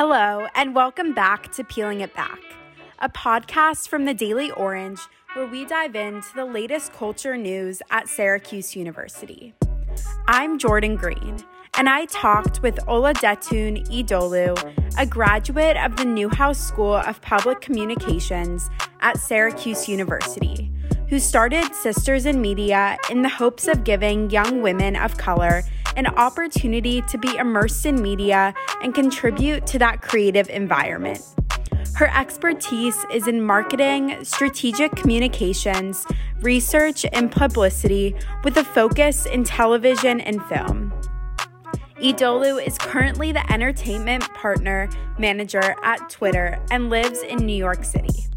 Hello, and welcome back to Peeling It Back, a podcast from the Daily Orange where we dive into the latest culture news at Syracuse University. I'm Jordan Greene, and I talked with Oladotun Idowu, a graduate of the Newhouse School of Public Communications at Syracuse University, who started Sisters in Media in the hopes of giving young women of color an opportunity to be immersed in media and contribute to that creative environment. Her expertise is in marketing, strategic communications, research, and publicity with a focus in television and film. Idowu is currently the entertainment partner manager at Twitter and lives in New York City.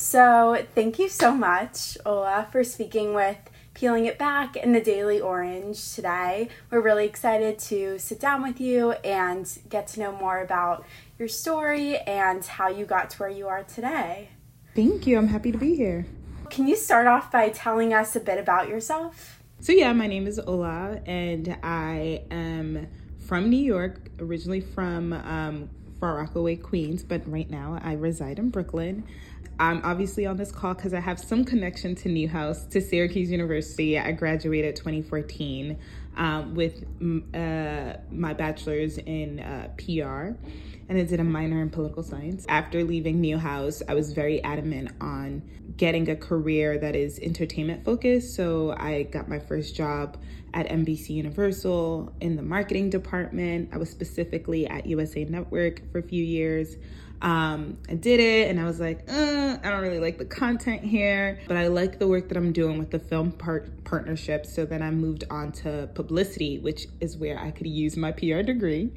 So, thank you so much, Ola, for speaking with Peeling It Back in the Daily Orange today. We're really excited to sit down with you and get to know more about your story and how you got to where you are today. Thank you. I'm happy to be here. Can you start off by telling us a bit about yourself? So, yeah, my name is Ola, and I am from New York, originally from um, Far Rockaway, Queens, but right now I reside in Brooklyn. I'm obviously on this call because I have some connection to Newhouse, to Syracuse University. I graduated 2014 um, with uh, my bachelor's in uh, PR and I did a minor in political science. After leaving Newhouse, I was very adamant on getting a career that is entertainment focused. So I got my first job at NBC Universal in the marketing department. I was specifically at USA Network for a few years. Um, I did it and I was like, uh, I don't really like the content here, but I like the work that I'm doing with the film part- partnership. So then I moved on to publicity, which is where I could use my PR degree.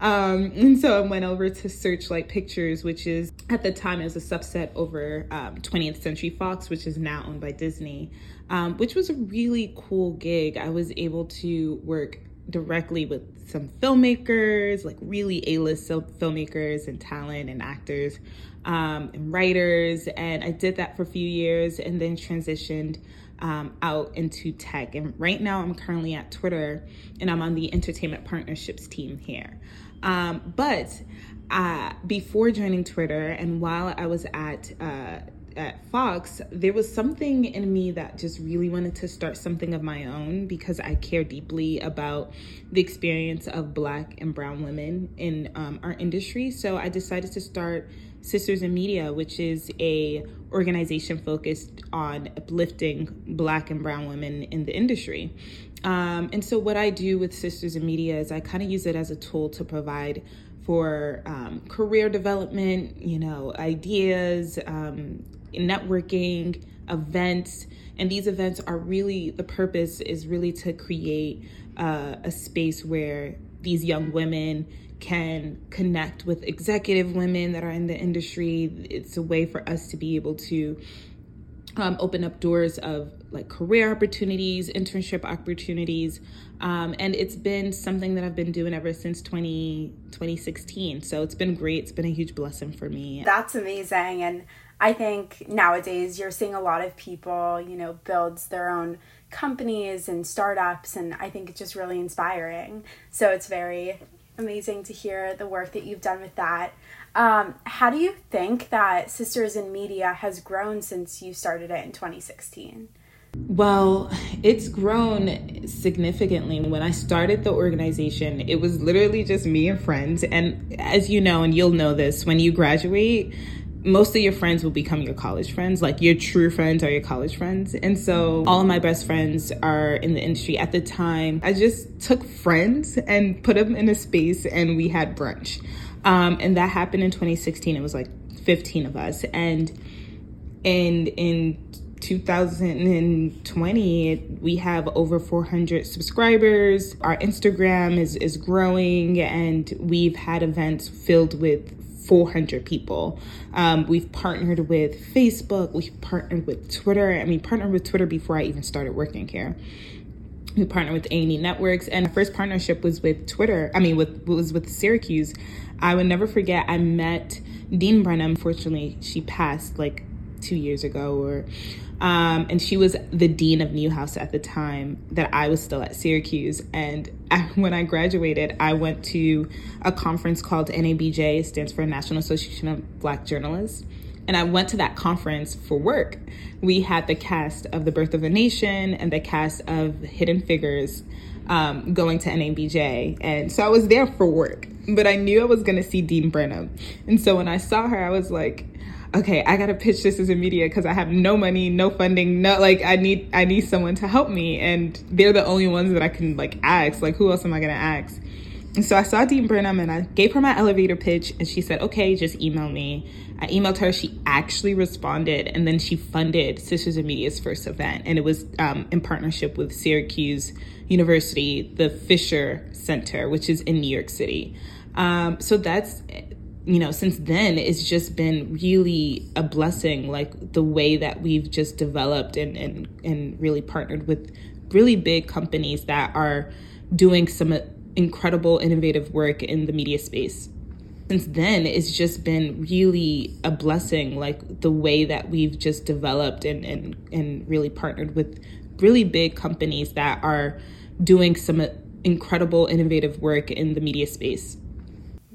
Um, and so I went over to Searchlight Pictures, which is at the time it was a subset over um, 20th Century Fox, which is now owned by Disney, um, which was a really cool gig. I was able to work directly with some filmmakers, like really A-list filmmakers and talent and actors um, and writers. And I did that for a few years and then transitioned um, out into tech. And right now I'm currently at Twitter and I'm on the entertainment partnerships team here. Um, but uh, before joining Twitter and while I was at uh, at Fox, there was something in me that just really wanted to start something of my own because I care deeply about the experience of Black and Brown women in um, our industry. So I decided to start Sisters in Media, which is a organization focused on uplifting Black and Brown women in the industry. Um, and so what I do with Sisters in Media is I kind of use it as a tool to provide for um, career development, you know, ideas, um, networking, events. And these events are really, the purpose is really to create uh, a space where these young women can connect with executive women that are in the industry. It's a way for us to be able to um, open up doors of like career opportunities, internship opportunities. Um, and it's been something that I've been doing ever since 20, 2016. So it's been great. It's been a huge blessing for me. That's amazing. And I think nowadays you're seeing a lot of people, you know, build their own companies and startups. And I think it's just really inspiring. So it's very amazing to hear the work that you've done with that. Um, how do you think that Sisters in Media has grown since you started it in 2016? Well, it's grown significantly. When I started the organization, it was literally just me and friends. And as you know, and you'll know this, when you graduate, most of your friends will become your college friends. Like your true friends are your college friends. And so all of my best friends are in the industry. At the time, I just took friends and put them in a space and we had brunch. Um, and that happened in 2016. It was like 15 of us. And and in 2020 we have over 400 subscribers our instagram is is growing and we've had events filled with 400 people. Um, we've partnered with Facebook, we've partnered with Twitter, and we partnered with Twitter before I even started working here. We partnered with A&E Networks, and the first partnership was with Twitter. I mean, with was with Syracuse. I would never forget. I met Dean Branham. Unfortunately, she passed like two years ago, or Um, and she was the dean of Newhouse at the time that I was still at Syracuse. And I, when I graduated, I went to a conference called NABJ, stands for National Association of Black Journalists. And I went to that conference for work. We had the cast of The Birth of a Nation and the cast of Hidden Figures um, going to NABJ. And so I was there for work, but I knew I was going to see Dean Branham. And so when I saw her, I was like, okay, I gotta pitch this as a media because I have no money, no funding, no like I need I need someone to help me, and they're the only ones that I can like ask. Like who else am I gonna ask? And so I saw Dean Branham and I gave her my elevator pitch, and she said, okay, just email me. I emailed her. She actually responded, and then she funded Sisters in Media's first event, and it was um, in partnership with Syracuse University, the Fisher Center, which is in New York City. Um, so that's you know, since then, it's just been really a blessing, like the way that we've just developed and, and, and really partnered with really big companies that are doing some uh, incredible, innovative work in the media space. Since then, it's just been really a blessing, like the way that we've just developed and, and, and really partnered with really big companies that are doing some uh, incredible, innovative work in the media space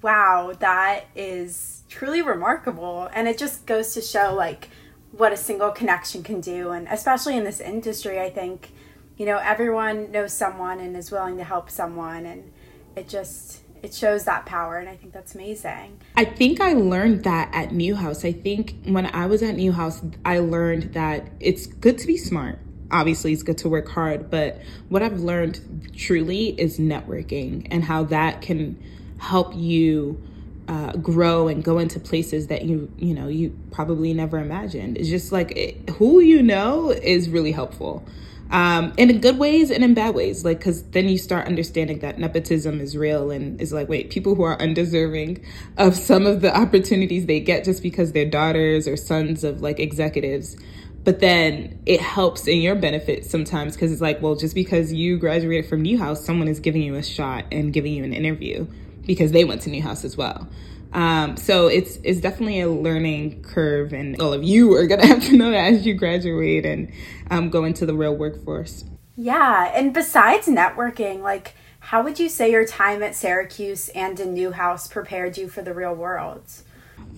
wow, that is truly remarkable. And it just goes to show like what a single connection can do. And especially in this industry, I think, you know, everyone knows someone and is willing to help someone. And it just, it shows that power and i think that's amazing i think i learned that at newhouse i think when i was at newhouse i learned that it's good to be smart obviously it's good to work hard but what i've learned truly is networking and how that can help you uh, grow and go into places that you you know you probably never imagined. It's just like it, who you know is really helpful. Um, in good ways and in bad ways, like because then you start understanding that nepotism is real and is like, wait, people who are undeserving of some of the opportunities they get just because they're daughters or sons of like executives but then it helps in your benefit sometimes because it's like well just because you graduated from newhouse someone is giving you a shot and giving you an interview because they went to Newhouse as well. Um, so it's it's definitely a learning curve, and all of you are gonna have to know that as you graduate and um, go into the real workforce. Yeah, and besides networking, like how would you say your time at Syracuse and in Newhouse prepared you for the real world?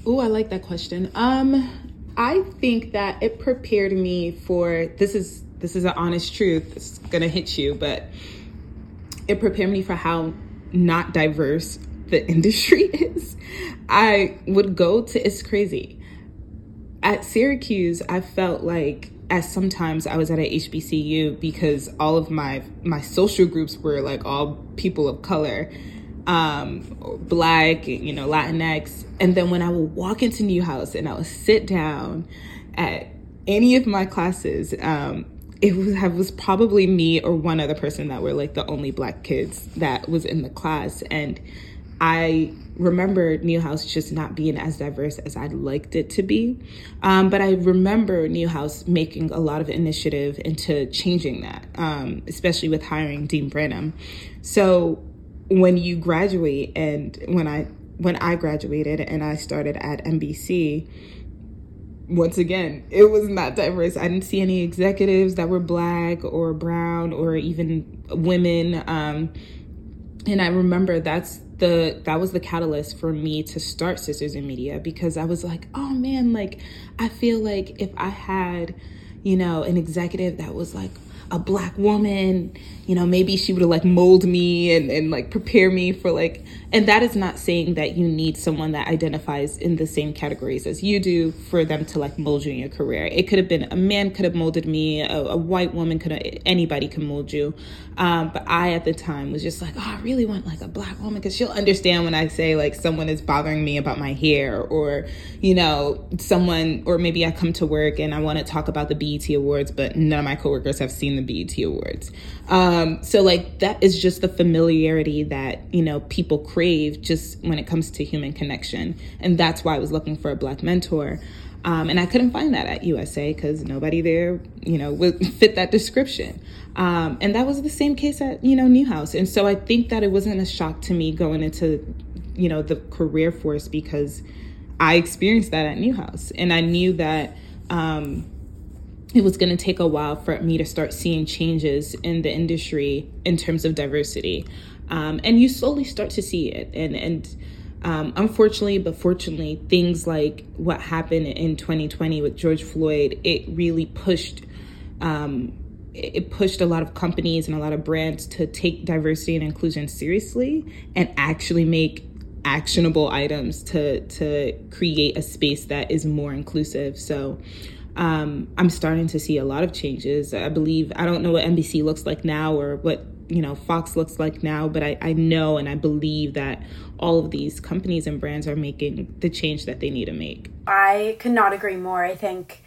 Oh, I like that question. Um, I think that it prepared me for this is this is an honest truth. It's gonna hit you, but it prepared me for how not diverse the industry is, I would go to it's crazy. At Syracuse, I felt like as sometimes I was at a HBCU because all of my my social groups were like all people of color, um, black, you know, Latinx. And then when I would walk into Newhouse and I would sit down at any of my classes, um, it was, was probably me or one other person that were like the only black kids that was in the class. And I remember Newhouse just not being as diverse as I'd liked it to be. Um, but I remember Newhouse making a lot of initiative into changing that, um, especially with hiring Dean Branham. So when you graduate and when I when I graduated and I started at NBC, once again, it was not diverse. I didn't see any executives that were black or brown or even women. Um, and I remember that's the that was the catalyst for me to start Sisters in Media because I was like, oh man, like I feel like if I had, you know, an executive that was like a black woman, you know, maybe she would have like mold me and, and like prepare me for like and that is not saying that you need someone that identifies in the same categories as you do for them to like mold you in your career. It could have been a man could have molded me, a, a white woman could have, anybody can mold you. Um, but I at the time was just like, oh, I really want like a black woman because she'll understand when I say like someone is bothering me about my hair or, you know, someone, or maybe I come to work and I want to talk about the BET Awards, but none of my coworkers have seen the BET Awards. Um, so like that is just the familiarity that, you know, people crave just when it comes to human connection. And that's why I was looking for a black mentor. Um, and I couldn't find that at USA because nobody there, you know, would fit that description. Um, and that was the same case at, you know, Newhouse. And so I think that it wasn't a shock to me going into, you know, the career force because I experienced that at Newhouse. And I knew that um, it was going to take a while for me to start seeing changes in the industry in terms of diversity. Um, and you slowly start to see it. And, and um, unfortunately, but fortunately, things like what happened in 2020 with George Floyd, it really pushed. Um, it pushed a lot of companies and a lot of brands to take diversity and inclusion seriously and actually make actionable items to to create a space that is more inclusive. So um, I'm starting to see a lot of changes. I believe I don't know what NBC looks like now or what you know Fox looks like now, but I, I know and I believe that all of these companies and brands are making the change that they need to make. I could not agree more. I think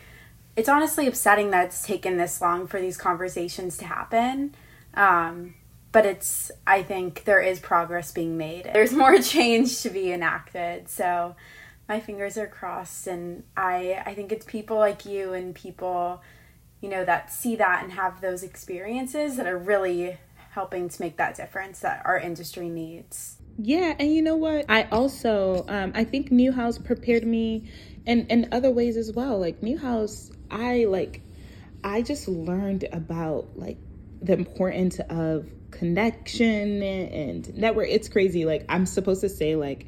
it's honestly upsetting that it's taken this long for these conversations to happen. Um, but it's I think there is progress being made. There's more change to be enacted. So my fingers are crossed and I I think it's people like you and people you know that see that and have those experiences that are really helping to make that difference that our industry needs. Yeah, and you know what? I also um, I think Newhouse prepared me in in other ways as well. Like Newhouse, I like I just learned about like the importance of connection and network. It's crazy. Like I'm supposed to say like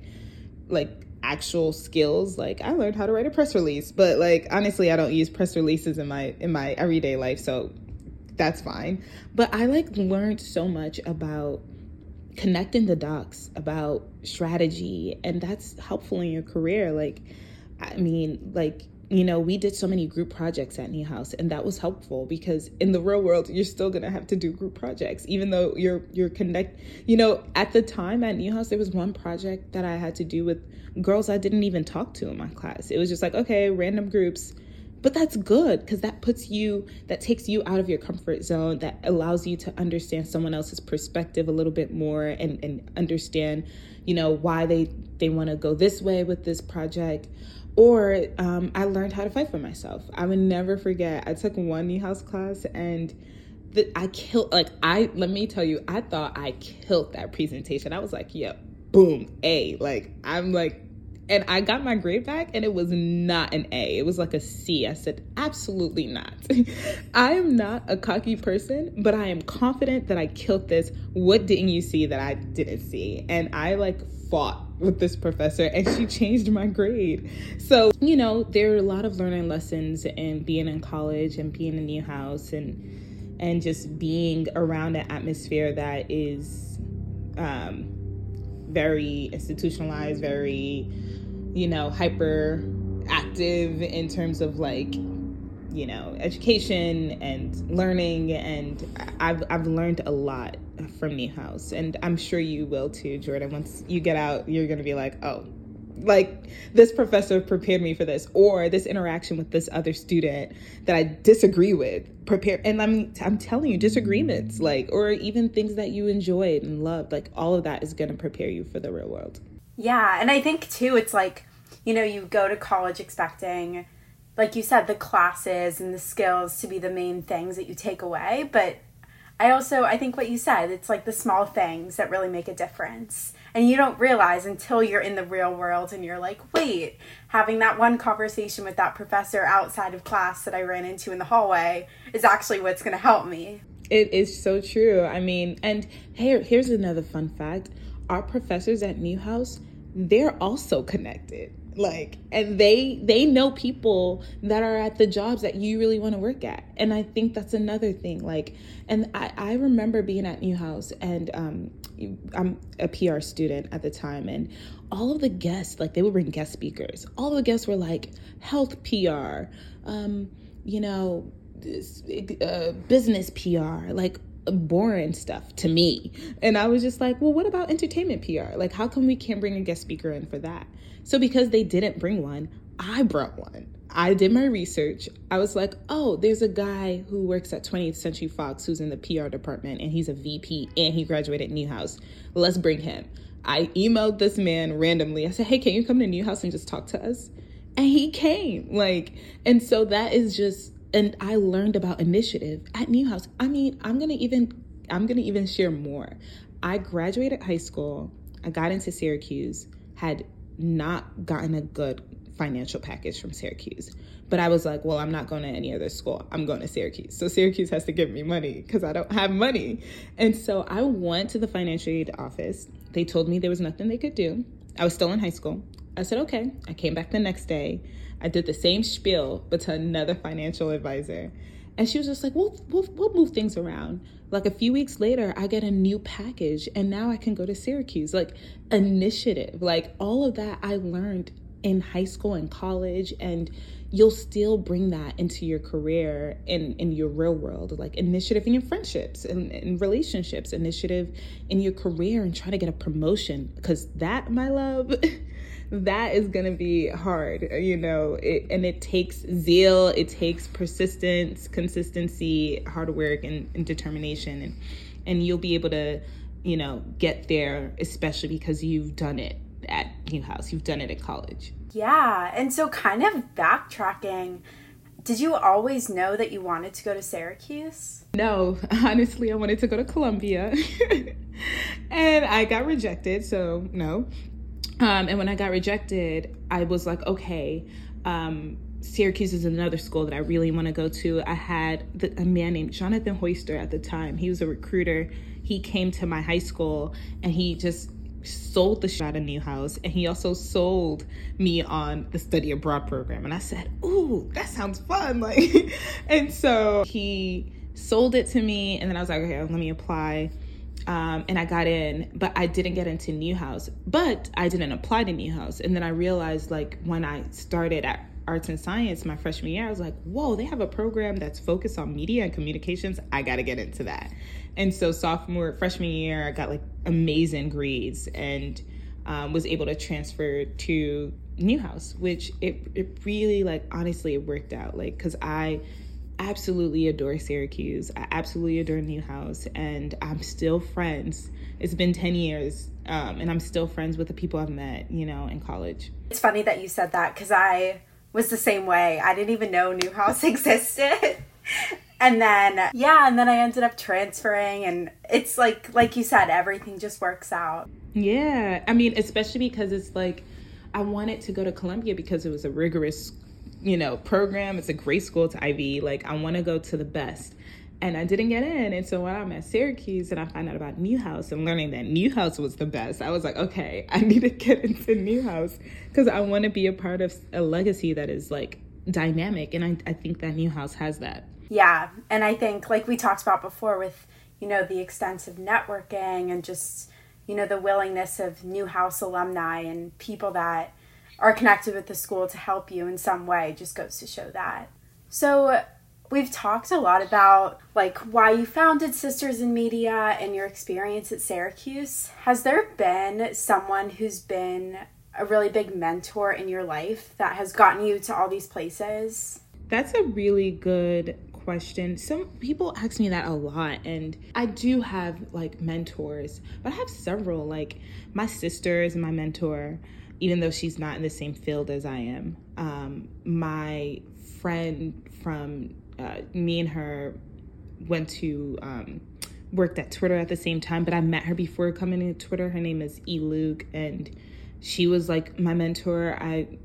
like actual skills like i learned how to write a press release but like honestly i don't use press releases in my in my everyday life so that's fine. But i like learned so much about connecting the dots about strategy and that's helpful in your career. Like i mean like you know, we did so many group projects at Newhouse, and that was helpful because in the real world, you're still gonna have to do group projects, even though you're you're connect. You know, at the time at Newhouse, there was one project that I had to do with girls I didn't even talk to in my class. It was just like, okay, random groups, but that's good because that puts you, that takes you out of your comfort zone, that allows you to understand someone else's perspective a little bit more and and understand, you know, why they they want to go this way with this project or um, I learned how to fight for myself. I would never forget. I took one Newhouse class and the, I killed. Like I let me tell you, I thought I killed that presentation. I was like, "Yep, yeah, boom, A." Like I'm like, and I got my grade back, and it was not an A. It was like a C. I said, "Absolutely not." I am not a cocky person, but I am confident that I killed this. What didn't you see that I didn't see? And I like fought with this professor and she changed my grade. So, you know, there are a lot of learning lessons in being in college and being in a new house and and just being around an atmosphere that is um, very institutionalized, very, you know, hyper active in terms of like you know education and learning and I've I've learned a lot from Newhouse, and I'm sure you will too, Jordan. Once you get out, you're gonna be like, oh, like this professor prepared me for this, or this interaction with this other student that I disagree with prepare. And I'm I'm telling you, disagreements, like, or even things that you enjoyed and loved, like all of that is gonna prepare you for the real world. Yeah, and I think too, it's like, you know, you go to college expecting like you said, the classes and the skills to be the main things that you take away. But I also I think what you said, it's like the small things that really make a difference. And you don't realize until you're in the real world and you're like, "Wait, having that one conversation with that professor outside of class that I ran into in the hallway is actually what's going to help me." It is so true. I mean, and here here's another fun fact. Our professors at Newhouse, they're also connected like and they they know people that are at the jobs that you really want to work at. And i think that's another thing like and i i remember being at newhouse and um i'm a pr student at the time and all of the guests like they would bring guest speakers. All the guests were like health pr um you know uh, business pr like boring stuff to me. And I was just like, well, what about entertainment PR? Like, how come we can't bring a guest speaker in for that? So, because they didn't bring one, I brought one. I did my research. I was like, oh, there's a guy who works at 20th Century Fox who's in the PR department and he's a VP and he graduated Newhouse. Let's bring him. I emailed this man randomly. I said, hey, can you come to Newhouse and just talk to us? And he came. Like, and so that is just and I learned about initiative at Newhouse. I mean, I'm gonna even I'm gonna even share more. I graduated high school. I got into Syracuse. Had not gotten a good financial package from Syracuse. But I was like, well, I'm not going to any other school. I'm going to Syracuse. So Syracuse has to give me money because I don't have money. And so I went to the financial aid office. They told me there was nothing they could do. I was still in high school. I said, okay. I came back the next day. I did the same spiel, but to another financial advisor. And she was just like, we'll, we'll, we'll move things around. Like a few weeks later, I get a new package and now I can go to Syracuse. Like initiative, like all of that I learned in high school and college and you'll still bring that into your career in in your real world like initiative in your friendships and, and relationships initiative in your career and try to get a promotion because that my love that is going to be hard you know it, and it takes zeal it takes persistence consistency hard work and, and determination and and you'll be able to you know get there especially because you've done it at Newhouse. You've done it at college. Yeah. And so, kind of backtracking, did you always know that you wanted to go to Syracuse? No, honestly, I wanted to go to Columbia. and I got rejected. So, no. Um, and when I got rejected, I was like, okay, um, Syracuse is another school that I really want to go to. I had the, a man named Jonathan Hoyster at the time. He was a recruiter. He came to my high school and he just sold the shit shot a Newhouse and he also sold me on the study abroad program and i said ooh that sounds fun like and so he sold it to me and then i was like okay let me apply um, and i got in but i didn't get into Newhouse but i didn't apply to Newhouse. And then i realized like when i started at arts and science my freshman year i was like whoa they have a program that's focused on media and communications. I gotta get into that. And so sophomore, freshman year, I got like amazing grades and um, was able to transfer to Newhouse, which it it really like honestly it worked out. Like because I absolutely adore Syracuse. I absolutely adore Newhouse, and I'm still friends. It's been ten years, um, and I'm still friends with the people I've met, you know, in college. It's funny that you said that because I was the same way. I didn't even know Newhouse existed and then yeah and then i ended up transferring and it's like like you said everything just works out yeah i mean especially because it's like i wanted to go to columbia because it was a rigorous you know program it's a great school to ivy like i want to go to the best and I didn't get in. And so when I'm at Syracuse and I find out about Newhouse and learning that Newhouse was the best, I was like, okay, I need to get into Newhouse because I want to be a part of a legacy that is like dynamic. And I, I think that Newhouse has that. Yeah. And I think, like we talked about before, with, you know, the extensive networking and just, you know, the willingness of Newhouse alumni and people that are connected with the school to help you in some way just goes to show that. So, we've talked a lot about like why you founded Sisters in Media and your experience at Syracuse. Has there been someone who's been a really big mentor in your life that has gotten you to all these places? That's a really good question. Some people ask me that a lot, and I do have like mentors, but I have several. Like my sister is my mentor, even though she's not in the same field as I am. Um, my friend from uh, me and her went to um, worked at Twitter at the same time, but I met her before coming to Twitter. Her name is E. Luke, and she was like my mentor. I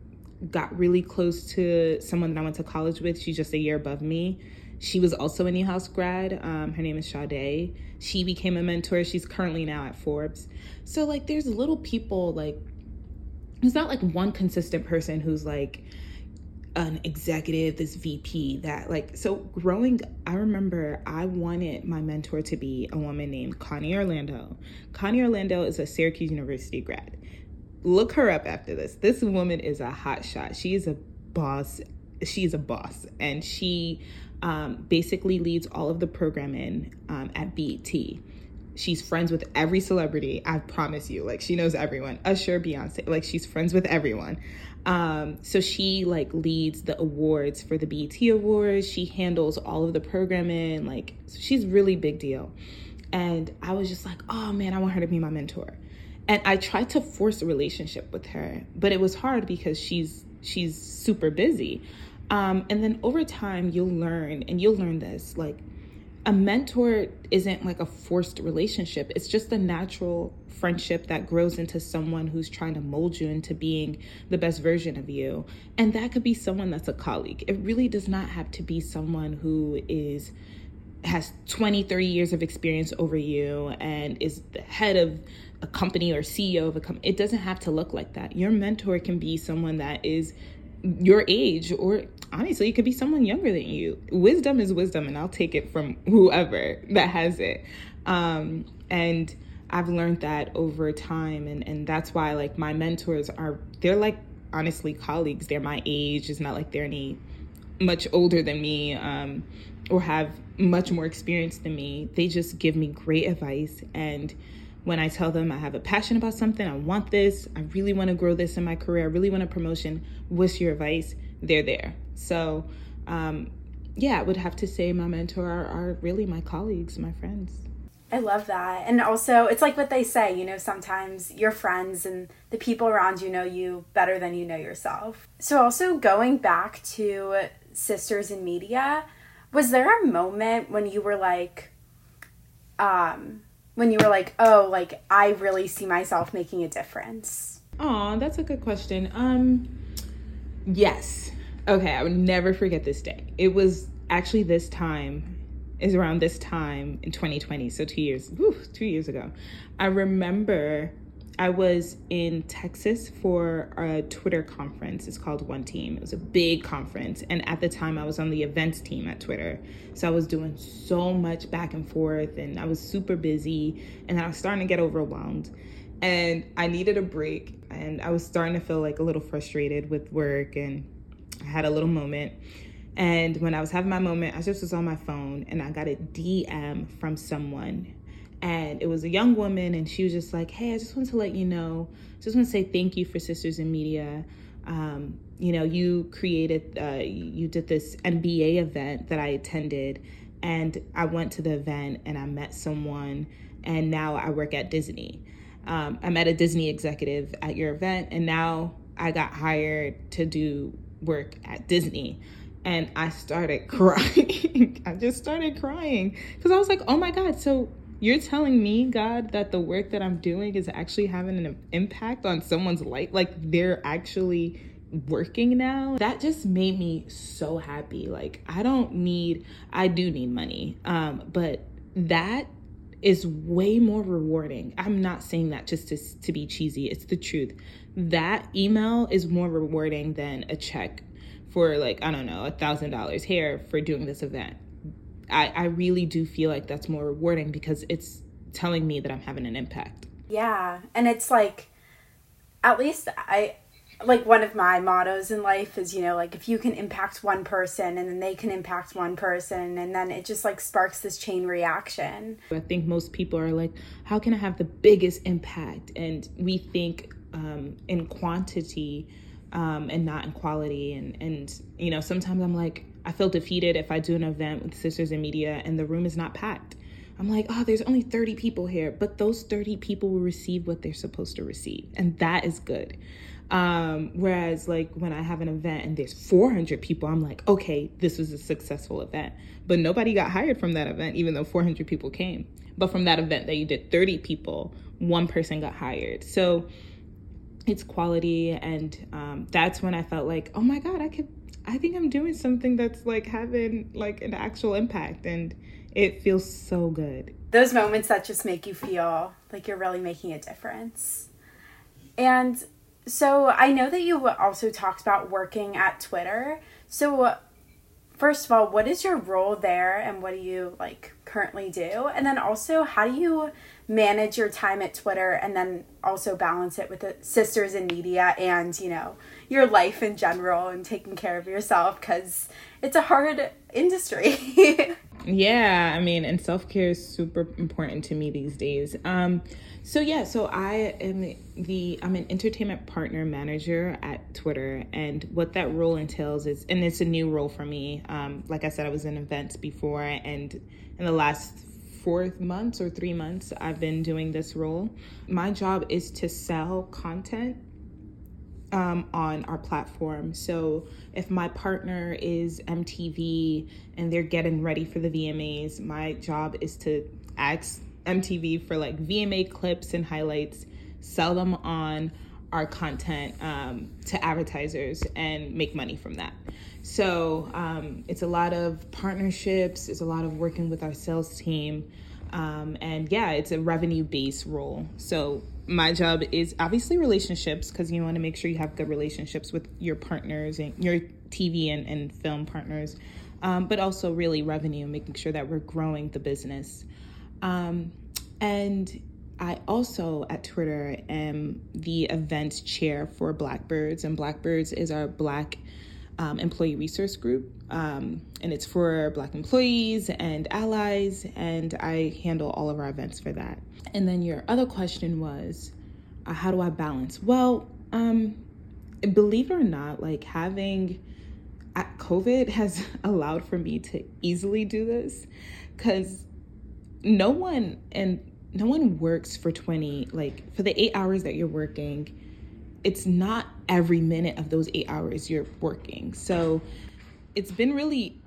got really close to someone that I went to college with. She's just a year above me. She was also a Newhouse grad. Um, her name is Sade. She became a mentor. She's currently now at Forbes. So like, there's little people like. There's not like one consistent person who's like an executive, this VP that like so growing I remember I wanted my mentor to be a woman named Connie Orlando. Connie Orlando is a Syracuse University grad. Look her up after this. This woman is a hot shot. She is a boss. She's a boss and she um, basically leads all of the programming um, at BET. She's friends with every celebrity. I promise you. Like she knows everyone. Usher, Beyonce. Like she's friends with everyone. Um, so she like leads the awards for the BET Awards. She handles all of the programming. Like so she's really big deal. And I was just like, oh man, I want her to be my mentor. And I tried to force a relationship with her, but it was hard because she's she's super busy. Um, and then over time, you'll learn, and you'll learn this like a mentor isn't like a forced relationship. It's just a natural friendship that grows into someone who's trying to mold you into being the best version of you. And that could be someone that's a colleague. It really does not have to be someone who is has 20, 30 years of experience over you and is the head of a company or CEO of a company. It doesn't have to look like that. Your mentor can be someone that is your age or honestly it could be someone younger than you. Wisdom is wisdom and i'll take it from whoever that has it. Um, and i've learned that over time and and that's why like my mentors are they're like honestly colleagues. They're my age. It's not like they're any much older than me um, or have much more experience than me. They just give me great advice and when I tell them I have a passion about something, I want this, I really want to grow this in my career, I really want a promotion, what's your advice? They're there. So, um, yeah, I would have to say my mentor are, are really my colleagues, my friends. I love that. And also, it's like what they say, you know, sometimes your friends and the people around you know you better than you know yourself. So, also going back to Sisters in Media, was there a moment when you were like, um, when you were like, oh, like I really see myself making a difference? Oh, that's a good question. Um, yes. Okay, I would never forget this day. It was actually this time is around this time in 2020, so two years, whew, two years ago. I remember I was in Texas for a Twitter conference. It's called One Team. It was a big conference. And at the time, I was on the events team at Twitter. So I was doing so much back and forth, and I was super busy. And I was starting to get overwhelmed. And I needed a break. And I was starting to feel like a little frustrated with work. And I had a little moment. And when I was having my moment, I just was on my phone and I got a DM from someone and it was a young woman and she was just like hey i just want to let you know just want to say thank you for sisters in media. Um, you know you created uh, you did this nba event that i attended and i went to the event and i met someone and now i work at disney. Um, i met a disney executive at your event and now i got hired to do work at disney. And i started crying. I just started crying because i was like oh my god. So you're telling me, God, that the work that I'm doing is actually having an impact on someone's life. Like they're actually working now. That just made me so happy. Like I don't need, I do need money. Um, but that is way more rewarding. I'm not saying that just to, to be cheesy. It's the truth. That email is more rewarding than a check for like, I don't know, a thousand dollars here for doing this event. I, I really do feel like that's more rewarding because it's telling me that I'm having an impact. Yeah. And it's like, at least I, like one of my mottos in life is, you know, like if you can impact one person and then they can impact one person and then it just like sparks this chain reaction. I think most people are like, how can I have the biggest impact? And we think um, in quantity um, and not in quality. And, and, you know, sometimes I'm like, I feel defeated if I do an event with Sisters in Media and the room is not packed. I'm like, oh, there's only 30 people here, but those 30 people will receive what they're supposed to receive. And that is good. Um, whereas, like, when I have an event and there's 400 people, I'm like, okay, this was a successful event. But nobody got hired from that event, even though 400 people came. But from that event that you did 30 people, one person got hired. So it's quality. And um, that's when I felt like, oh my God, I could I think I'm doing something that's like having like an actual impact and it feels so good. Those moments that just make you feel like you're really making a difference. And so I know that you also talked about working at Twitter. So first of all, what is your role there and what do you like currently do? And then also how do you manage your time at Twitter and then also balance it with the sisters in media and, you know, your life in general and taking care of yourself because it's a hard industry. yeah, I mean, and self care is super important to me these days. Um, so yeah, so I am the I'm an entertainment partner manager at Twitter, and what that role entails is, and it's a new role for me. Um, like I said, I was in events before, and in the last four months or three months, I've been doing this role. My job is to sell content um, on our platform. So if my partner is MTV and they're getting ready for the VMAs, my job is to ask MTV for like VMA clips and highlights, sell them on our content um, to advertisers and make money from that. So um, it's a lot of partnerships, it's a lot of working with our sales team. Um, and yeah, it's a revenue based role. So my job is obviously relationships because you want to make sure you have good relationships with your partners and your TV and, and film partners, um, but also really revenue, making sure that we're growing the business. Um, and I also at Twitter am the events chair for Blackbirds, and Blackbirds is our Black um, employee resource group, um, and it's for Black employees and allies, and I handle all of our events for that. And then your other question was, uh, how do I balance? Well, um, believe it or not, like having uh, COVID has allowed for me to easily do this because no one and no one works for 20 like for the 8 hours that you're working it's not every minute of those 8 hours you're working. So it's been really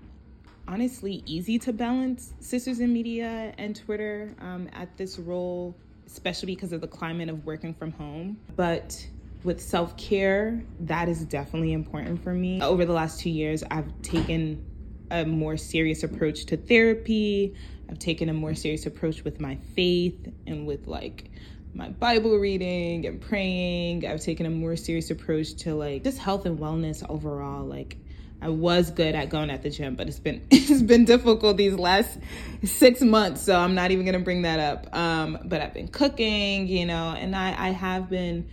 honestly easy to balance sisters in media and twitter um, at this role especially because of the climate of working from home. But with self-care that is definitely important for me. Over the last two years i've taken a more serious approach to therapy I've taken a more serious approach with my faith and with like my Bible reading and praying. I've taken a more serious approach to like just health and wellness overall. Like I was good at going at the gym, but it's been it's been difficult these last six months. So I'm not even gonna bring that up. Um, but I've been cooking, you know, and I I have been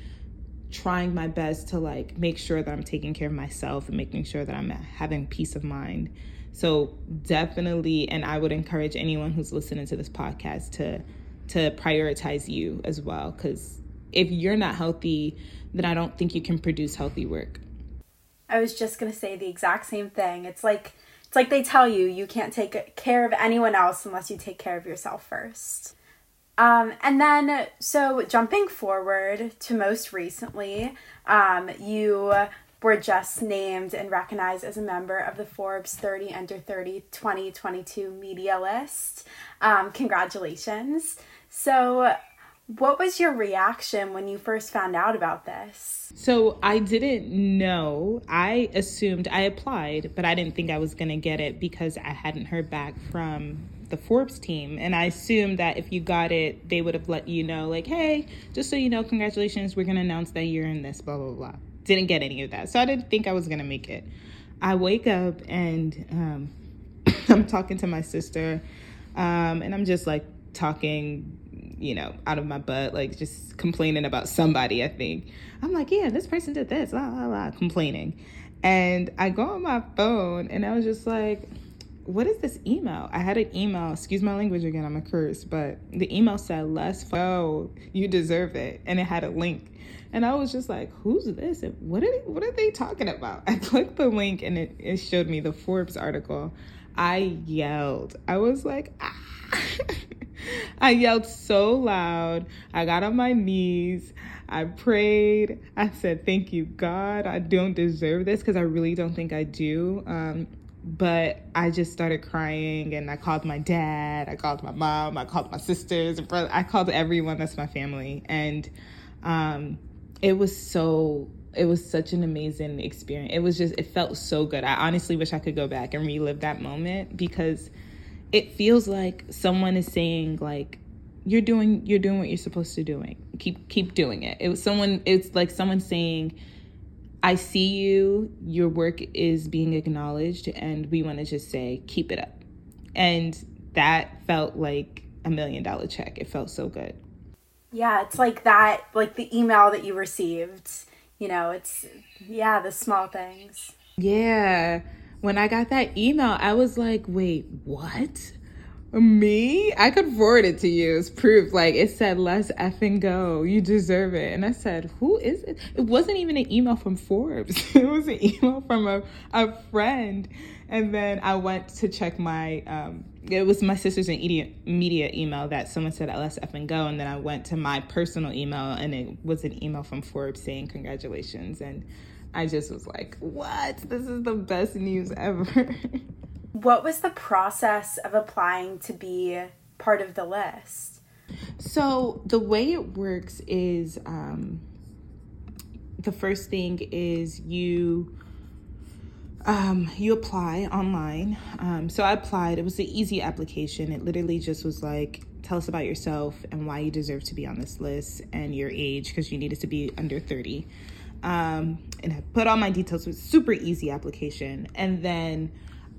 trying my best to like make sure that I'm taking care of myself and making sure that I'm having peace of mind. So definitely, and I would encourage anyone who's listening to this podcast to to prioritize you as well, because if you're not healthy, then I don't think you can produce healthy work. I was just gonna say the exact same thing. It's like it's like they tell you you can't take care of anyone else unless you take care of yourself first. Um, and then, so jumping forward to most recently, um, you were just named and recognized as a member of the Forbes 30 Under 30 2022 media list. Um, congratulations. So, what was your reaction when you first found out about this? So, I didn't know. I assumed I applied, but I didn't think I was going to get it because I hadn't heard back from the Forbes team. And I assumed that if you got it, they would have let you know, like, hey, just so you know, congratulations, we're going to announce that you're in this, blah, blah, blah didn't get any of that. So I didn't think I was going to make it. I wake up and um, I'm talking to my sister, um, and I'm just like talking, you know, out of my butt, like just complaining about somebody, I think. I'm like, yeah, this person did this, la, la, la, complaining. And I go on my phone and I was just like, what is this email? I had an email, excuse my language again, I'm a curse, but the email said, let's oh, you deserve it. And it had a link. And I was just like, who's this? And what are they, what are they talking about? I clicked the link and it, it showed me the Forbes article. I yelled. I was like, ah. I yelled so loud. I got on my knees. I prayed. I said, Thank you, God. I don't deserve this because I really don't think I do. Um, but I just started crying and I called my dad, I called my mom, I called my sisters, I called everyone that's my family. And um, it was so it was such an amazing experience. It was just it felt so good. I honestly wish I could go back and relive that moment because it feels like someone is saying like you're doing you're doing what you're supposed to doing. Keep keep doing it. It was someone it's like someone saying I see you, your work is being acknowledged and we want to just say keep it up. And that felt like a million dollar check. It felt so good. Yeah, it's like that, like the email that you received. You know, it's, yeah, the small things. Yeah. When I got that email, I was like, wait, what? Me? I could forward it to you as proof. Like it said, let's effing go. You deserve it. And I said, who is it? It wasn't even an email from Forbes. it was an email from a, a friend. And then I went to check my, um, it was my sister's media, media email that someone said, let's effing go. And then I went to my personal email and it was an email from Forbes saying congratulations. And I just was like, what? This is the best news ever. What was the process of applying to be part of the list? So, the way it works is um, the first thing is you. Um, you apply online. Um, so I applied. It was an easy application. It literally just was like, tell us about yourself and why you deserve to be on this list and your age because you needed to be under 30. Um, and I put all my details. It was super easy application. And then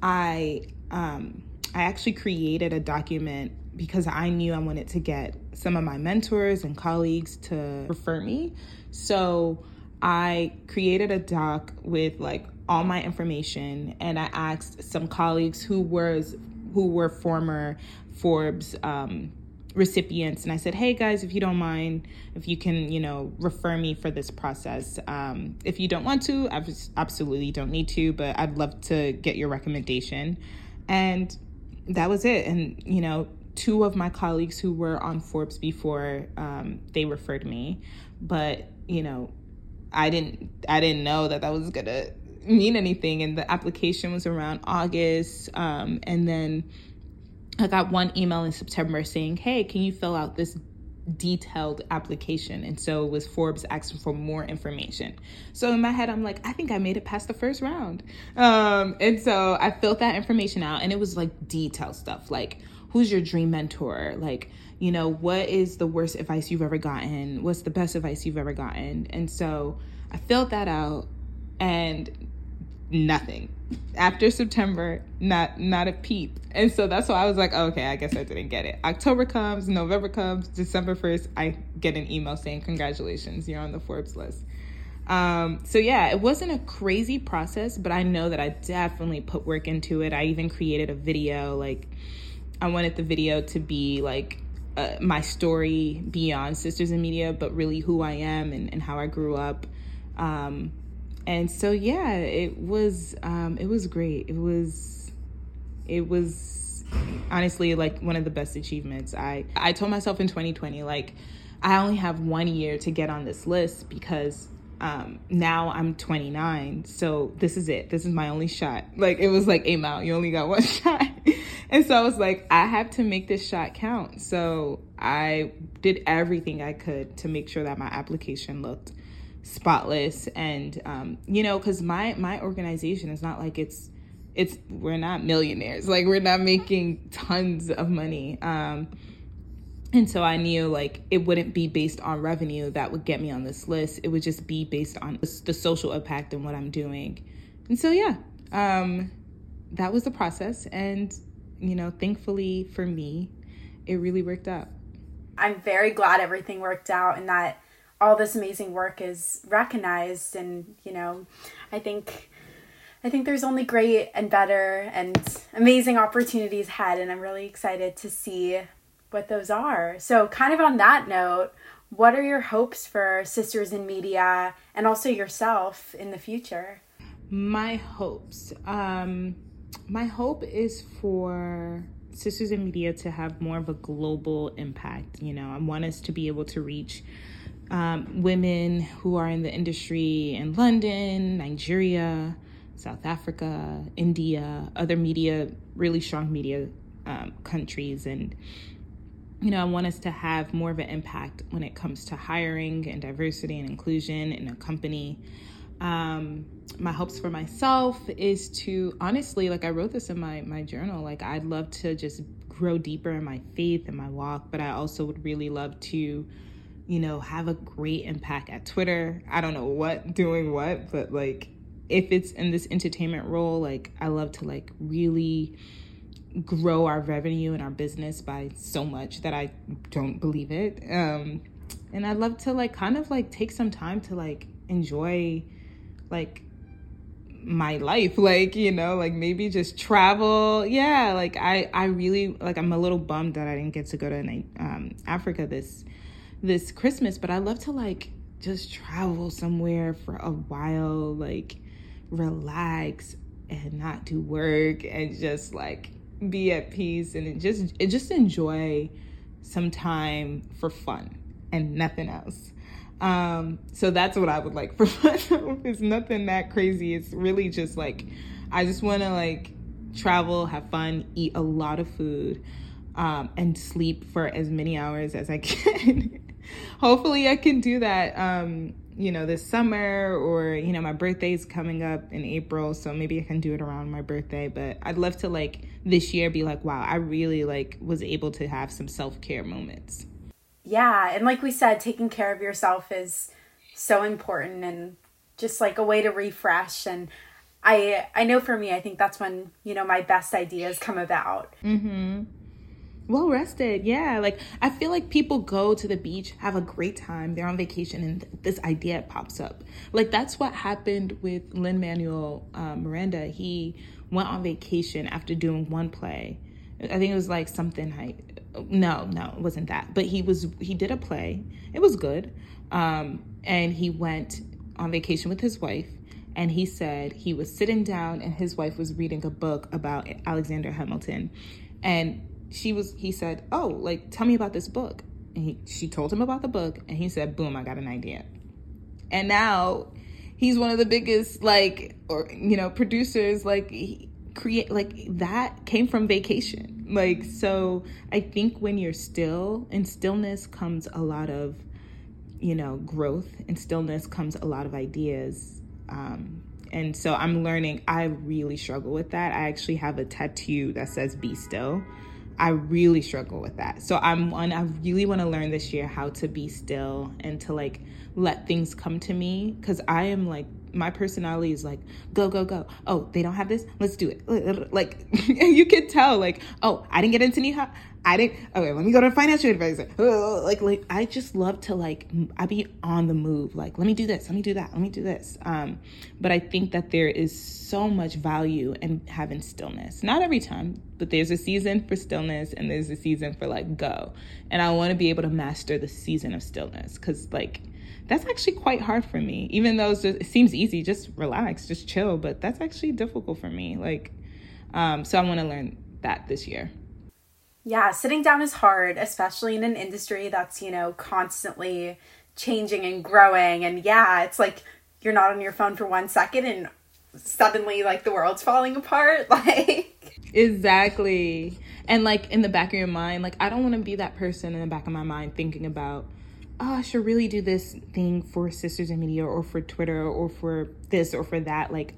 I um, I actually created a document because I knew I wanted to get some of my mentors and colleagues to refer me. So I created a doc with like all my information and I asked some colleagues who was who were former Forbes um, recipients and I said, "Hey guys, if you don't mind, if you can, you know, refer me for this process. Um, if you don't want to, I absolutely don't need to, but I'd love to get your recommendation." And that was it. And you know, two of my colleagues who were on Forbes before, um, they referred me, but you know, I didn't I didn't know that that was gonna mean anything. And the application was around August, um, and then I got one email in September saying, "Hey, can you fill out this detailed application?" And so it was Forbes asking for more information. So in my head, I'm like, I think I made it past the first round. Um, and so I filled that information out, and it was like detailed stuff, like who's your dream mentor, like you know what is the worst advice you've ever gotten, what's the best advice you've ever gotten, and so I filled that out, and nothing after September, not not a peep. And so that's why I was like, oh, okay, I guess I didn't get it. October comes, November comes, December 1st, I get an email saying, Congratulations, you're on the Forbes list. Um, so yeah, it wasn't a crazy process, but I know that I definitely put work into it. I even created a video, like I wanted the video to be like uh, my story beyond Sisters in Media, but really who I am and, and how I grew up. Um, and so yeah it was um it was great. It was it was honestly like one of the best achievements. I i told myself in 2020 like i only have one year to get on this list because um now i'm 29 so this is it. This is my only shot. Like it was like a mile you only got one shot. And so i was like i have to make this shot count. So i did everything i could to make sure that my application looked spotless and um, you know because my my organization is not like it's it's we're not millionaires. Like we're not making tons of money. Um, and so i knew like it wouldn't be based on revenue that would get me on this list. It would just be based on the social impact and what i'm doing. And so yeah um, that was the process. And you know thankfully for me it really worked out. I'm very glad everything worked out and that all this amazing work is recognized and you know i think i think there's only great and better and amazing opportunities ahead and i'm really excited to see what those are. So kind of on that note what are your hopes for sisters in media and also yourself in the future? My hopes um my hope is for sisters in media to have more of a global impact you know. I want us to be able to reach um, women who are in the industry in London, Nigeria, South Africa, India, other media, really strong media um, countries. And, you know, I want us to have more of an impact when it comes to hiring and diversity and inclusion in a company. Um, my hopes for myself is to honestly, like I wrote this in my, my journal, like I'd love to just grow deeper in my faith and my walk, but I also would really love to you know, have a great impact at Twitter. I don't know what doing what, but like if it's in this entertainment role, like I love to like really grow our revenue and our business by so much that I don't believe it. Um and I'd love to like kind of like take some time to like enjoy like my life like you know like maybe just travel yeah like i i really like i'm a little bummed that i didn't get to go to um, africa this this christmas but i love to like just travel somewhere for a while like relax and not do work and just like be at peace and just just enjoy some time for fun and nothing else um, so that's what I would like for myself. It's nothing that crazy. It's really just like I just want to like travel, have fun, eat a lot of food, um, and sleep for as many hours as I can. Hopefully, I can do that. Um, you know, this summer, or you know, my birthday's coming up in April, so maybe I can do it around my birthday. But I'd love to like this year be like, wow, I really like was able to have some self care moments yeah and like we said taking care of yourself is so important and just like a way to refresh and i i know for me i think that's when you know my best ideas come about mm-hmm well rested yeah like i feel like people go to the beach have a great time they're on vacation and th- this idea pops up. Like that's what happened with lin manuel uh, miranda. He went on vacation after doing one play. I think it was like something like no no it wasn't that. But he was he did a play. It was good. Um, and he went on vacation with his wife and he said he was sitting down and his wife was reading a book about alexander hamilton. And she was he said oh like tell me about this book. And he, she told him about the book and he said boom i got an idea. And now he's one of the biggest like or you know producers like he, create like that came from vacation. Like so i think when you're still in stillness comes a lot of you know growth and stillness comes a lot of ideas um and so i'm learning i really struggle with that. I actually have a tattoo that says be still i really struggle with that. So i'm one i really want to learn this year how to be still and to like let things come to me because i am like my personality is like go go go. Oh they don't have this? Let's do it. Like you could tell like oh i didn't get into house i didn't okay let me go to a financial advisor like like i just love to like i be on the move like let me do this let me do that let me do this um but i think that there is so much value in having stillness not every time but there's a season for stillness and there's a season for like go and i want to be able to master the season of stillness because like that's actually quite hard for me. Even though just, it seems easy, just relax, just chill, but that's actually difficult for me. Like, um, so I want to learn that this year. Yeah, sitting down is hard, especially in an industry that's, you know, constantly changing and growing. And yeah, it's like you're not on your phone for one second and suddenly like the world's falling apart. Like, exactly. And like in the back of your mind, like, I don't want to be that person in the back of my mind thinking about, oh, I should really do this thing for Sisters in Media or for Twitter or for this or for that. Like,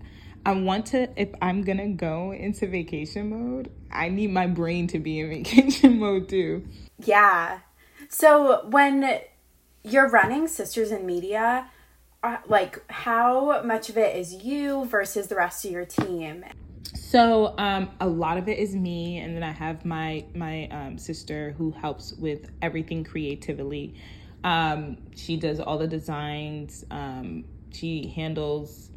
I want to, if I'm gonna go into vacation mode, I need my brain to be in vacation mode too. Yeah. So when you're running Sisters in Media, uh, like how much of it is you versus the rest of your team? So um, a lot of it is me, and then I have my my um, sister who helps with everything creatively. Um, she does all the designs. Um, she handles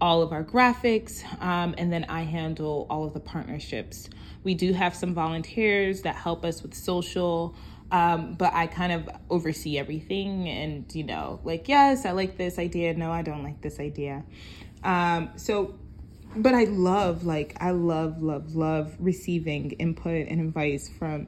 all of our graphics, um, and then I handle all of the partnerships. We do have some volunteers that help us with social, um, but I kind of oversee everything. And you know, like yes, I like this idea. No, I don't like this idea. Um, so, but I love, like, I love, love, love receiving input and advice from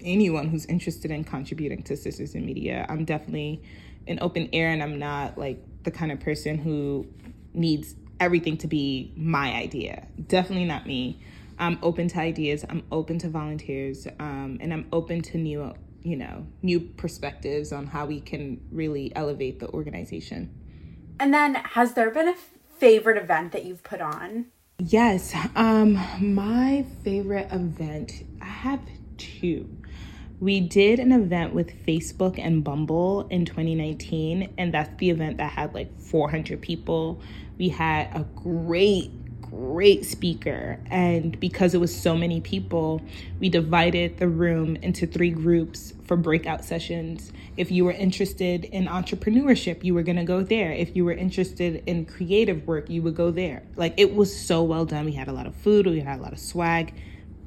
anyone who's interested in contributing to Sisters in Media. I'm definitely an open air and I'm not like the kind of person who needs everything to be my idea. Definitely not me. I'm open to ideas, I'm open to volunteers, um, and I'm open to new, you know, new perspectives on how we can really elevate the organization. And then, has there been a favorite event that you've put on? Yes, um, my favorite event, I have two. We did an event with Facebook and Bumble in 2019, and that's the event that had like 400 people. We had a great, great speaker. And because it was so many people, we divided the room into three groups for breakout sessions. If you were interested in entrepreneurship, you were going to go there. If you were interested in creative work, you would go there. Like it was so well done. We had a lot of food, we had a lot of swag.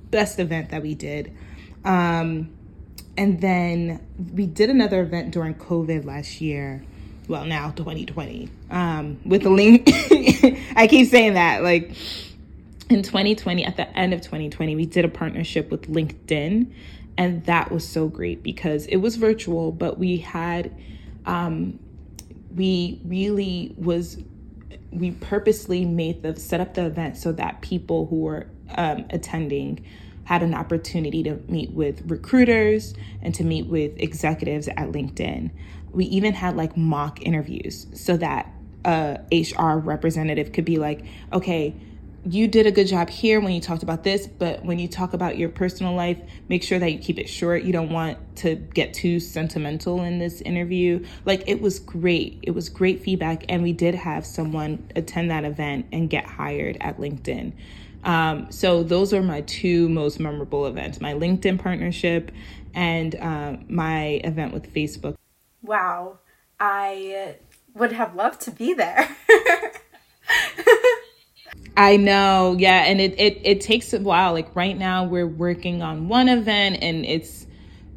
Best event that we did. Um, and then we did another event during COVID last year. Well now 2020 um, with the link i keep saying that like in 2020 at the end of 2020 we did a partnership with linkedin and that was so great because it was virtual but we had um, we really was we purposely made the set up the event so that people who were um, attending had an opportunity to meet with recruiters and to meet with executives at LinkedIn. We even had like mock interviews so that a HR representative could be like, okay, you did a good job here when you talked about this, but when you talk about your personal life, make sure that you keep it short. You don't want to get too sentimental in this interview. Like it was great. It was great feedback. And we did have someone attend that event and get hired at LinkedIn. Um, so those are my two most memorable events my LinkedIn partnership and uh, my event with Facebook. Wow. I would have loved to be there. I know, yeah, and it, it it takes a while. Like right now, we're working on one event, and it's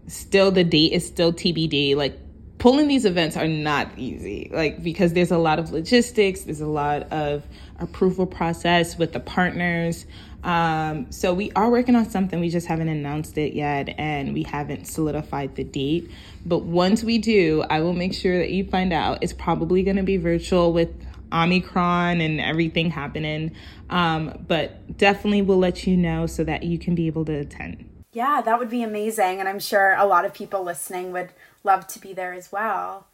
still the date is still TBD. Like pulling these events are not easy, like because there's a lot of logistics, there's a lot of approval process with the partners. Um, so we are working on something. We just haven't announced it yet, and we haven't solidified the date. But once we do, I will make sure that you find out. It's probably going to be virtual with Omicron and everything happening. Um, but definitely we'll let you know so that you can be able to attend. Yeah, that would be amazing. And I'm sure a lot of people listening would love to be there as well.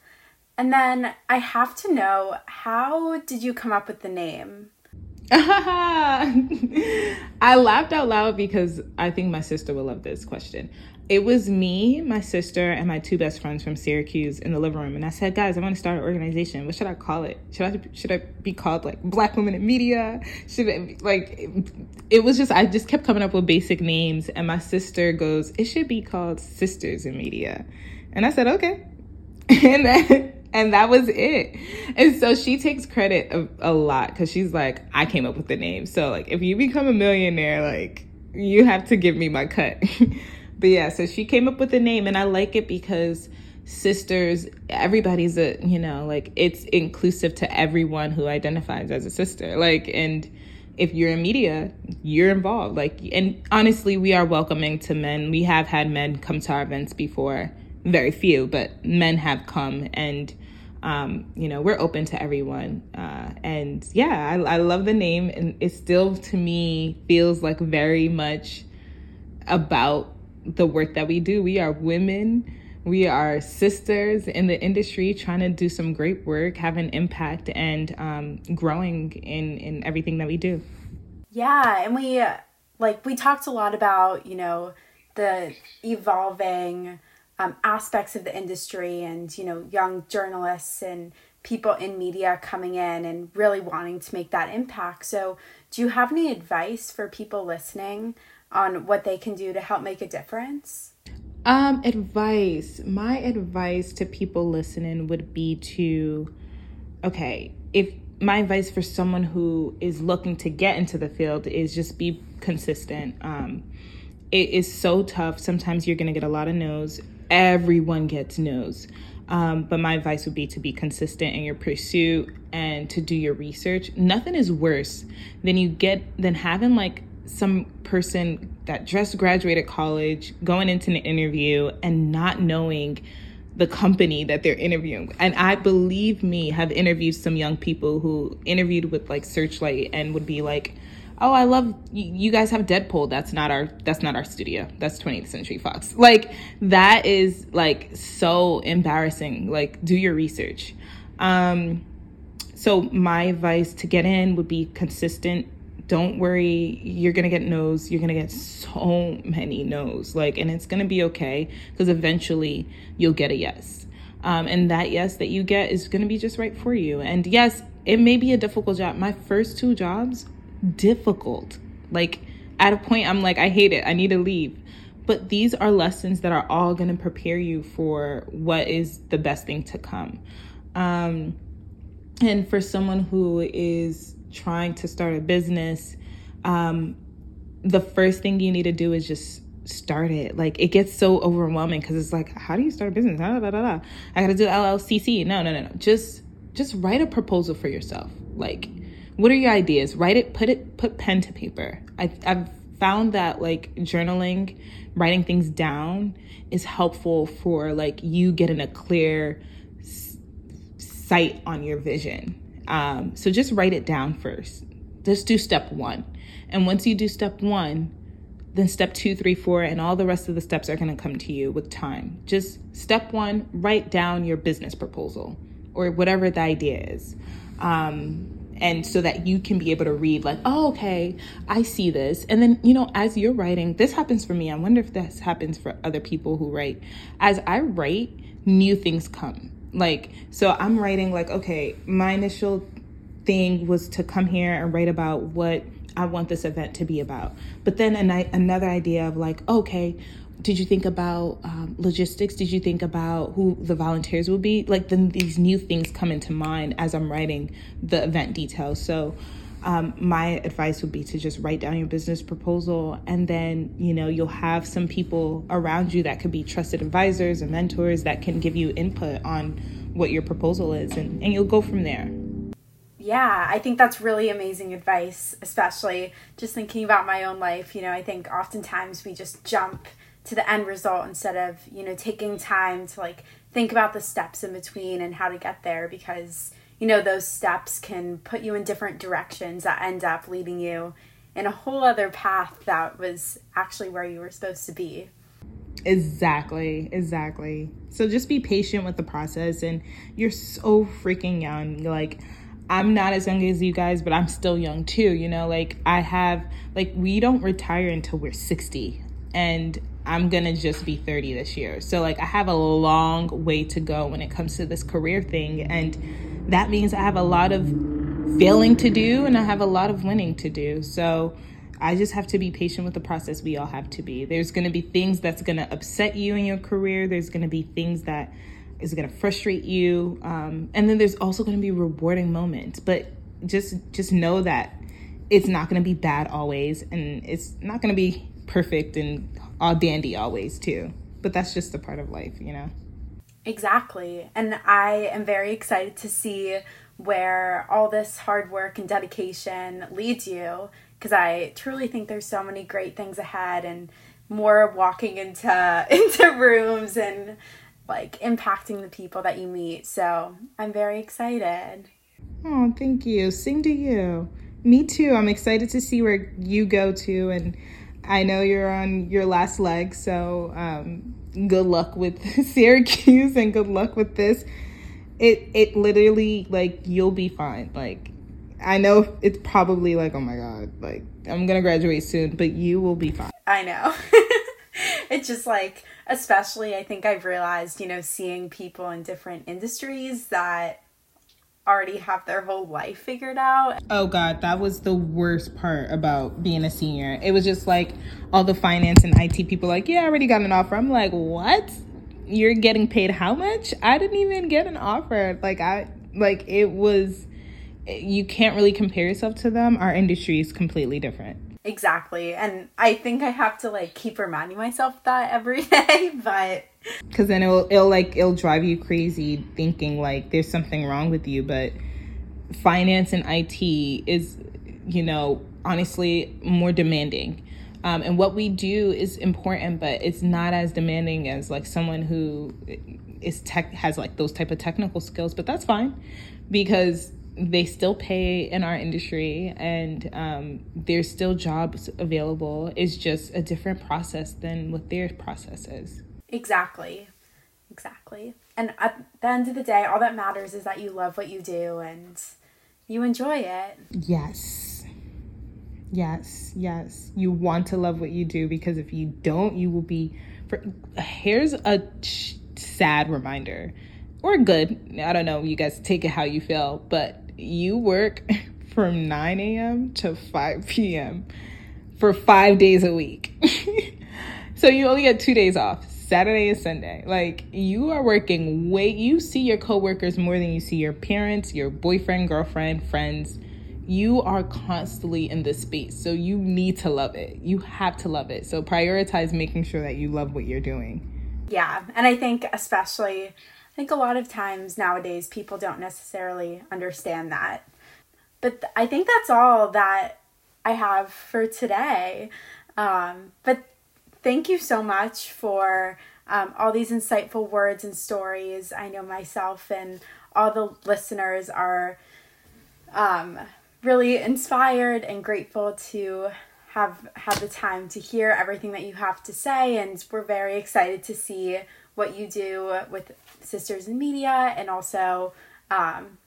And then I have to know how did you come up with the name? I laughed out loud because I think my sister will love this question. It was me, my sister, and my two best friends from Syracuse in the living room, and I said, "Guys, I want to start an organization. What should I call it? Should I should I be called like Black Women in Media? Should it like?" It was just I just kept coming up with basic names, and my sister goes, "It should be called Sisters in Media," and I said, "Okay," and then and that was it. And so she takes credit a, a lot because she's like, I came up with the name. So like, if you become a millionaire, like you have to give me my cut. but yeah, so she came up with the name, and I like it because sisters, everybody's a you know like it's inclusive to everyone who identifies as a sister. Like and if you're in media, you're involved. Like, and honestly, we are welcoming to men. We have had men come to our events before very few, but men have come and um, you know, we're open to everyone. Uh, and yeah, I, I love the name, and it still to me feels like very much about the work that we do. We are women, we are sisters in the industry trying to do some great work, have an impact, and um, growing in, in everything that we do. Yeah, and we like we talked a lot about, you know, the evolving um, aspects of the industry and you know young journalists and people in media coming in and really wanting to make that impact. So do you have any advice for people listening on what they can do to help make a difference? Um advice. My advice to people listening would be to okay if my advice for someone who is looking to get into the field is just be consistent. Um it is so tough. Sometimes you're going to get a lot of no's everyone gets no's. Um, but my advice would be to be consistent in your pursuit and to do your research. Nothing is worse than you get than having like some person that just graduated college going into an interview and not knowing the company that they're interviewing. And I believe me have interviewed some young people who interviewed with like Searchlight and would be like, oh i love you guys have deadpool. That's not our that's not our studio. That's 20th century fox. Like that is like so embarrassing. Like do your research. Um so my advice to get in would be consistent. Don't worry. You're gonna get no's. You're gonna get so many no's. Like and it's gonna be okay because eventually you'll get a yes. Um, and that yes that you get is gonna be just right for you. And yes it may be a difficult job. My first two jobs difficult. Like at a point, I'm like, I hate it. I need to leave. But these are lessons that are all going to prepare you for what is the best thing to come. Um, and for someone who is trying to start a business, um, the first thing you need to do is just start it. Like it gets so overwhelming because it's like, how do you start a business? Da, da, da. I gotta do LLCC. No, no, no, no. Just just write a proposal for yourself. Like, what are your ideas? Write it, put it, put pen to paper. I, I've found that like journaling, writing things down is helpful for like you getting a clear s- sight on your vision. Um, so just write it down first. Just do step one. And once you do step one, then step two, three, four, and all the rest of the steps are going to come to you with time. Just step one, write down your business proposal or whatever the idea is. Um, and so that you can be able to read like oh okay i see this. And then you know as you're writing this happens for me. I wonder if this happens for other people who write. As i write new things come. Like so i'm writing like okay my initial thing was to come here and write about what I want this event to be about. But then an, another idea of like, okay, did you think about um, logistics? Did you think about who the volunteers will be? Like then these new things come into mind as I'm writing the event details. So um, my advice would be to just write down your business proposal and then you know you'll have some people around you that could be trusted advisors and mentors that can give you input on what your proposal is and, and you'll go from there yeah, I think that's really amazing advice, especially just thinking about my own life. You know, I think oftentimes we just jump to the end result instead of, you know, taking time to like think about the steps in between and how to get there because, you know, those steps can put you in different directions that end up leading you in a whole other path that was actually where you were supposed to be. Exactly, exactly. So just be patient with the process and you're so freaking young. Like I'm not as young as you guys, but I'm still young too. You know, like I have, like, we don't retire until we're 60, and I'm gonna just be 30 this year. So, like, I have a long way to go when it comes to this career thing. And that means I have a lot of failing to do and I have a lot of winning to do. So, I just have to be patient with the process. We all have to be. There's gonna be things that's gonna upset you in your career, there's gonna be things that is to frustrate you um, and then there's also to be rewarding moments but just just know that it's not going to be bad always and it's not going to be perfect and all dandy always too but that's just a part of life you know exactly and i am very excited to see where all this hard work and dedication leads you because i truly think there's so many great things ahead and more walking into into rooms and like impacting the people that you meet. So I'm very excited. Oh, thank you. Sing to you. Me too. I'm excited to see where you go to, and I know you're on your last leg. So um, good luck with Syracuse, and good luck with this. It it literally like you'll be fine. Like I know it's probably like oh my god, like I'm gonna graduate soon, but you will be fine. I know. it's just like especially I think I've realized, you know, seeing people in different industries that already have their whole life figured out. Oh god, that was the worst part about being a senior. It was just like all the finance and IT people like, "Yeah, I already got an offer." I'm like, "What? You're getting paid how much? I didn't even get an offer." Like I like it was you can't really compare yourself to them. Our industry is completely different. Exactly. And I think I have to like keep reminding myself that every day, but cuz then it'll it'll like it'll drive you crazy thinking like there's something wrong with you, but finance and IT is you know, honestly more demanding. Um, and what we do is important, but it's not as demanding as like someone who is tech has like those type of technical skills, but that's fine because they still pay in our industry and um, there's still jobs available. It's just a different process than what their process is. Exactly. Exactly. And at the end of the day, all that matters is that you love what you do and you enjoy it. Yes. Yes, yes. You want to love what you do because if you don't, you will be. For, here's a sad reminder or good. I don't know. You guys take it how you feel, but you work from 9 a.m. to 5 p.m. for five days a week. so you only get two days off Saturday and Sunday. Like you are working way you see your coworkers more than you see your parents, your boyfriend, girlfriend, friends. You are constantly in this space. So you need to love it. You have to love it. So prioritize making sure that you love what you're doing. Yeah. And I think especially think a lot of times nowadays people don't necessarily understand that. But I think that's all that I have for today. Um, but thank you so much for um, all these insightful words and stories. I know myself and all the listeners are um, really inspired and grateful to have had the time to hear everything that you have to say and we're very excited to see what you do with sisters in media and also um,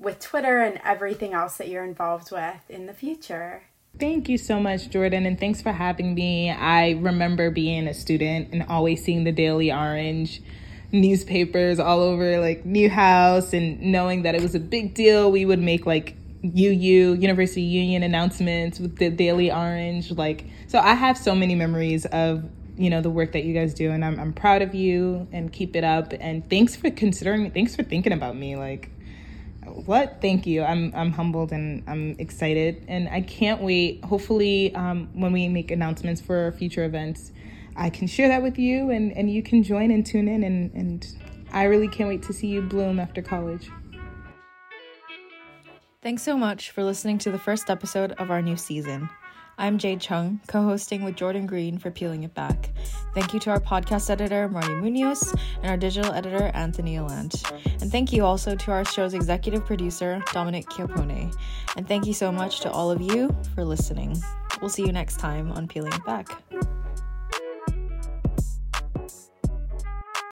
with twitter and everything else that you're involved with in the future Thank you so much, Jordan, and thanks for having me. I remember being a student and always seeing the Daily Orange newspapers all over like Newhouse and knowing that it was a big deal. We would make like UU, University Union announcements with the Daily Orange. Like, so I have so many memories of you know the work that you guys do and I'm, I'm proud of you and keep it up and thanks for considering thanks for thinking about me like what? Thank you. I'm I'm humbled and I'm excited, and I can't wait. Hopefully, um, when we make announcements for future events, I can share that with you, and and you can join and tune in, and and I really can't wait to see you bloom after college. Thanks so much for listening to the first episode of our new season. I'm Jade Chung, co hosting with Jordan Greene for Peeling It Back. Thank you to our podcast editor, Marnie Muñoz, and our digital editor, Anthony Alandt. And thank you also to our show's executive producer, Dominic Chiappone. And thank you so much to all of you for listening. We'll see you next time on Peeling It Back.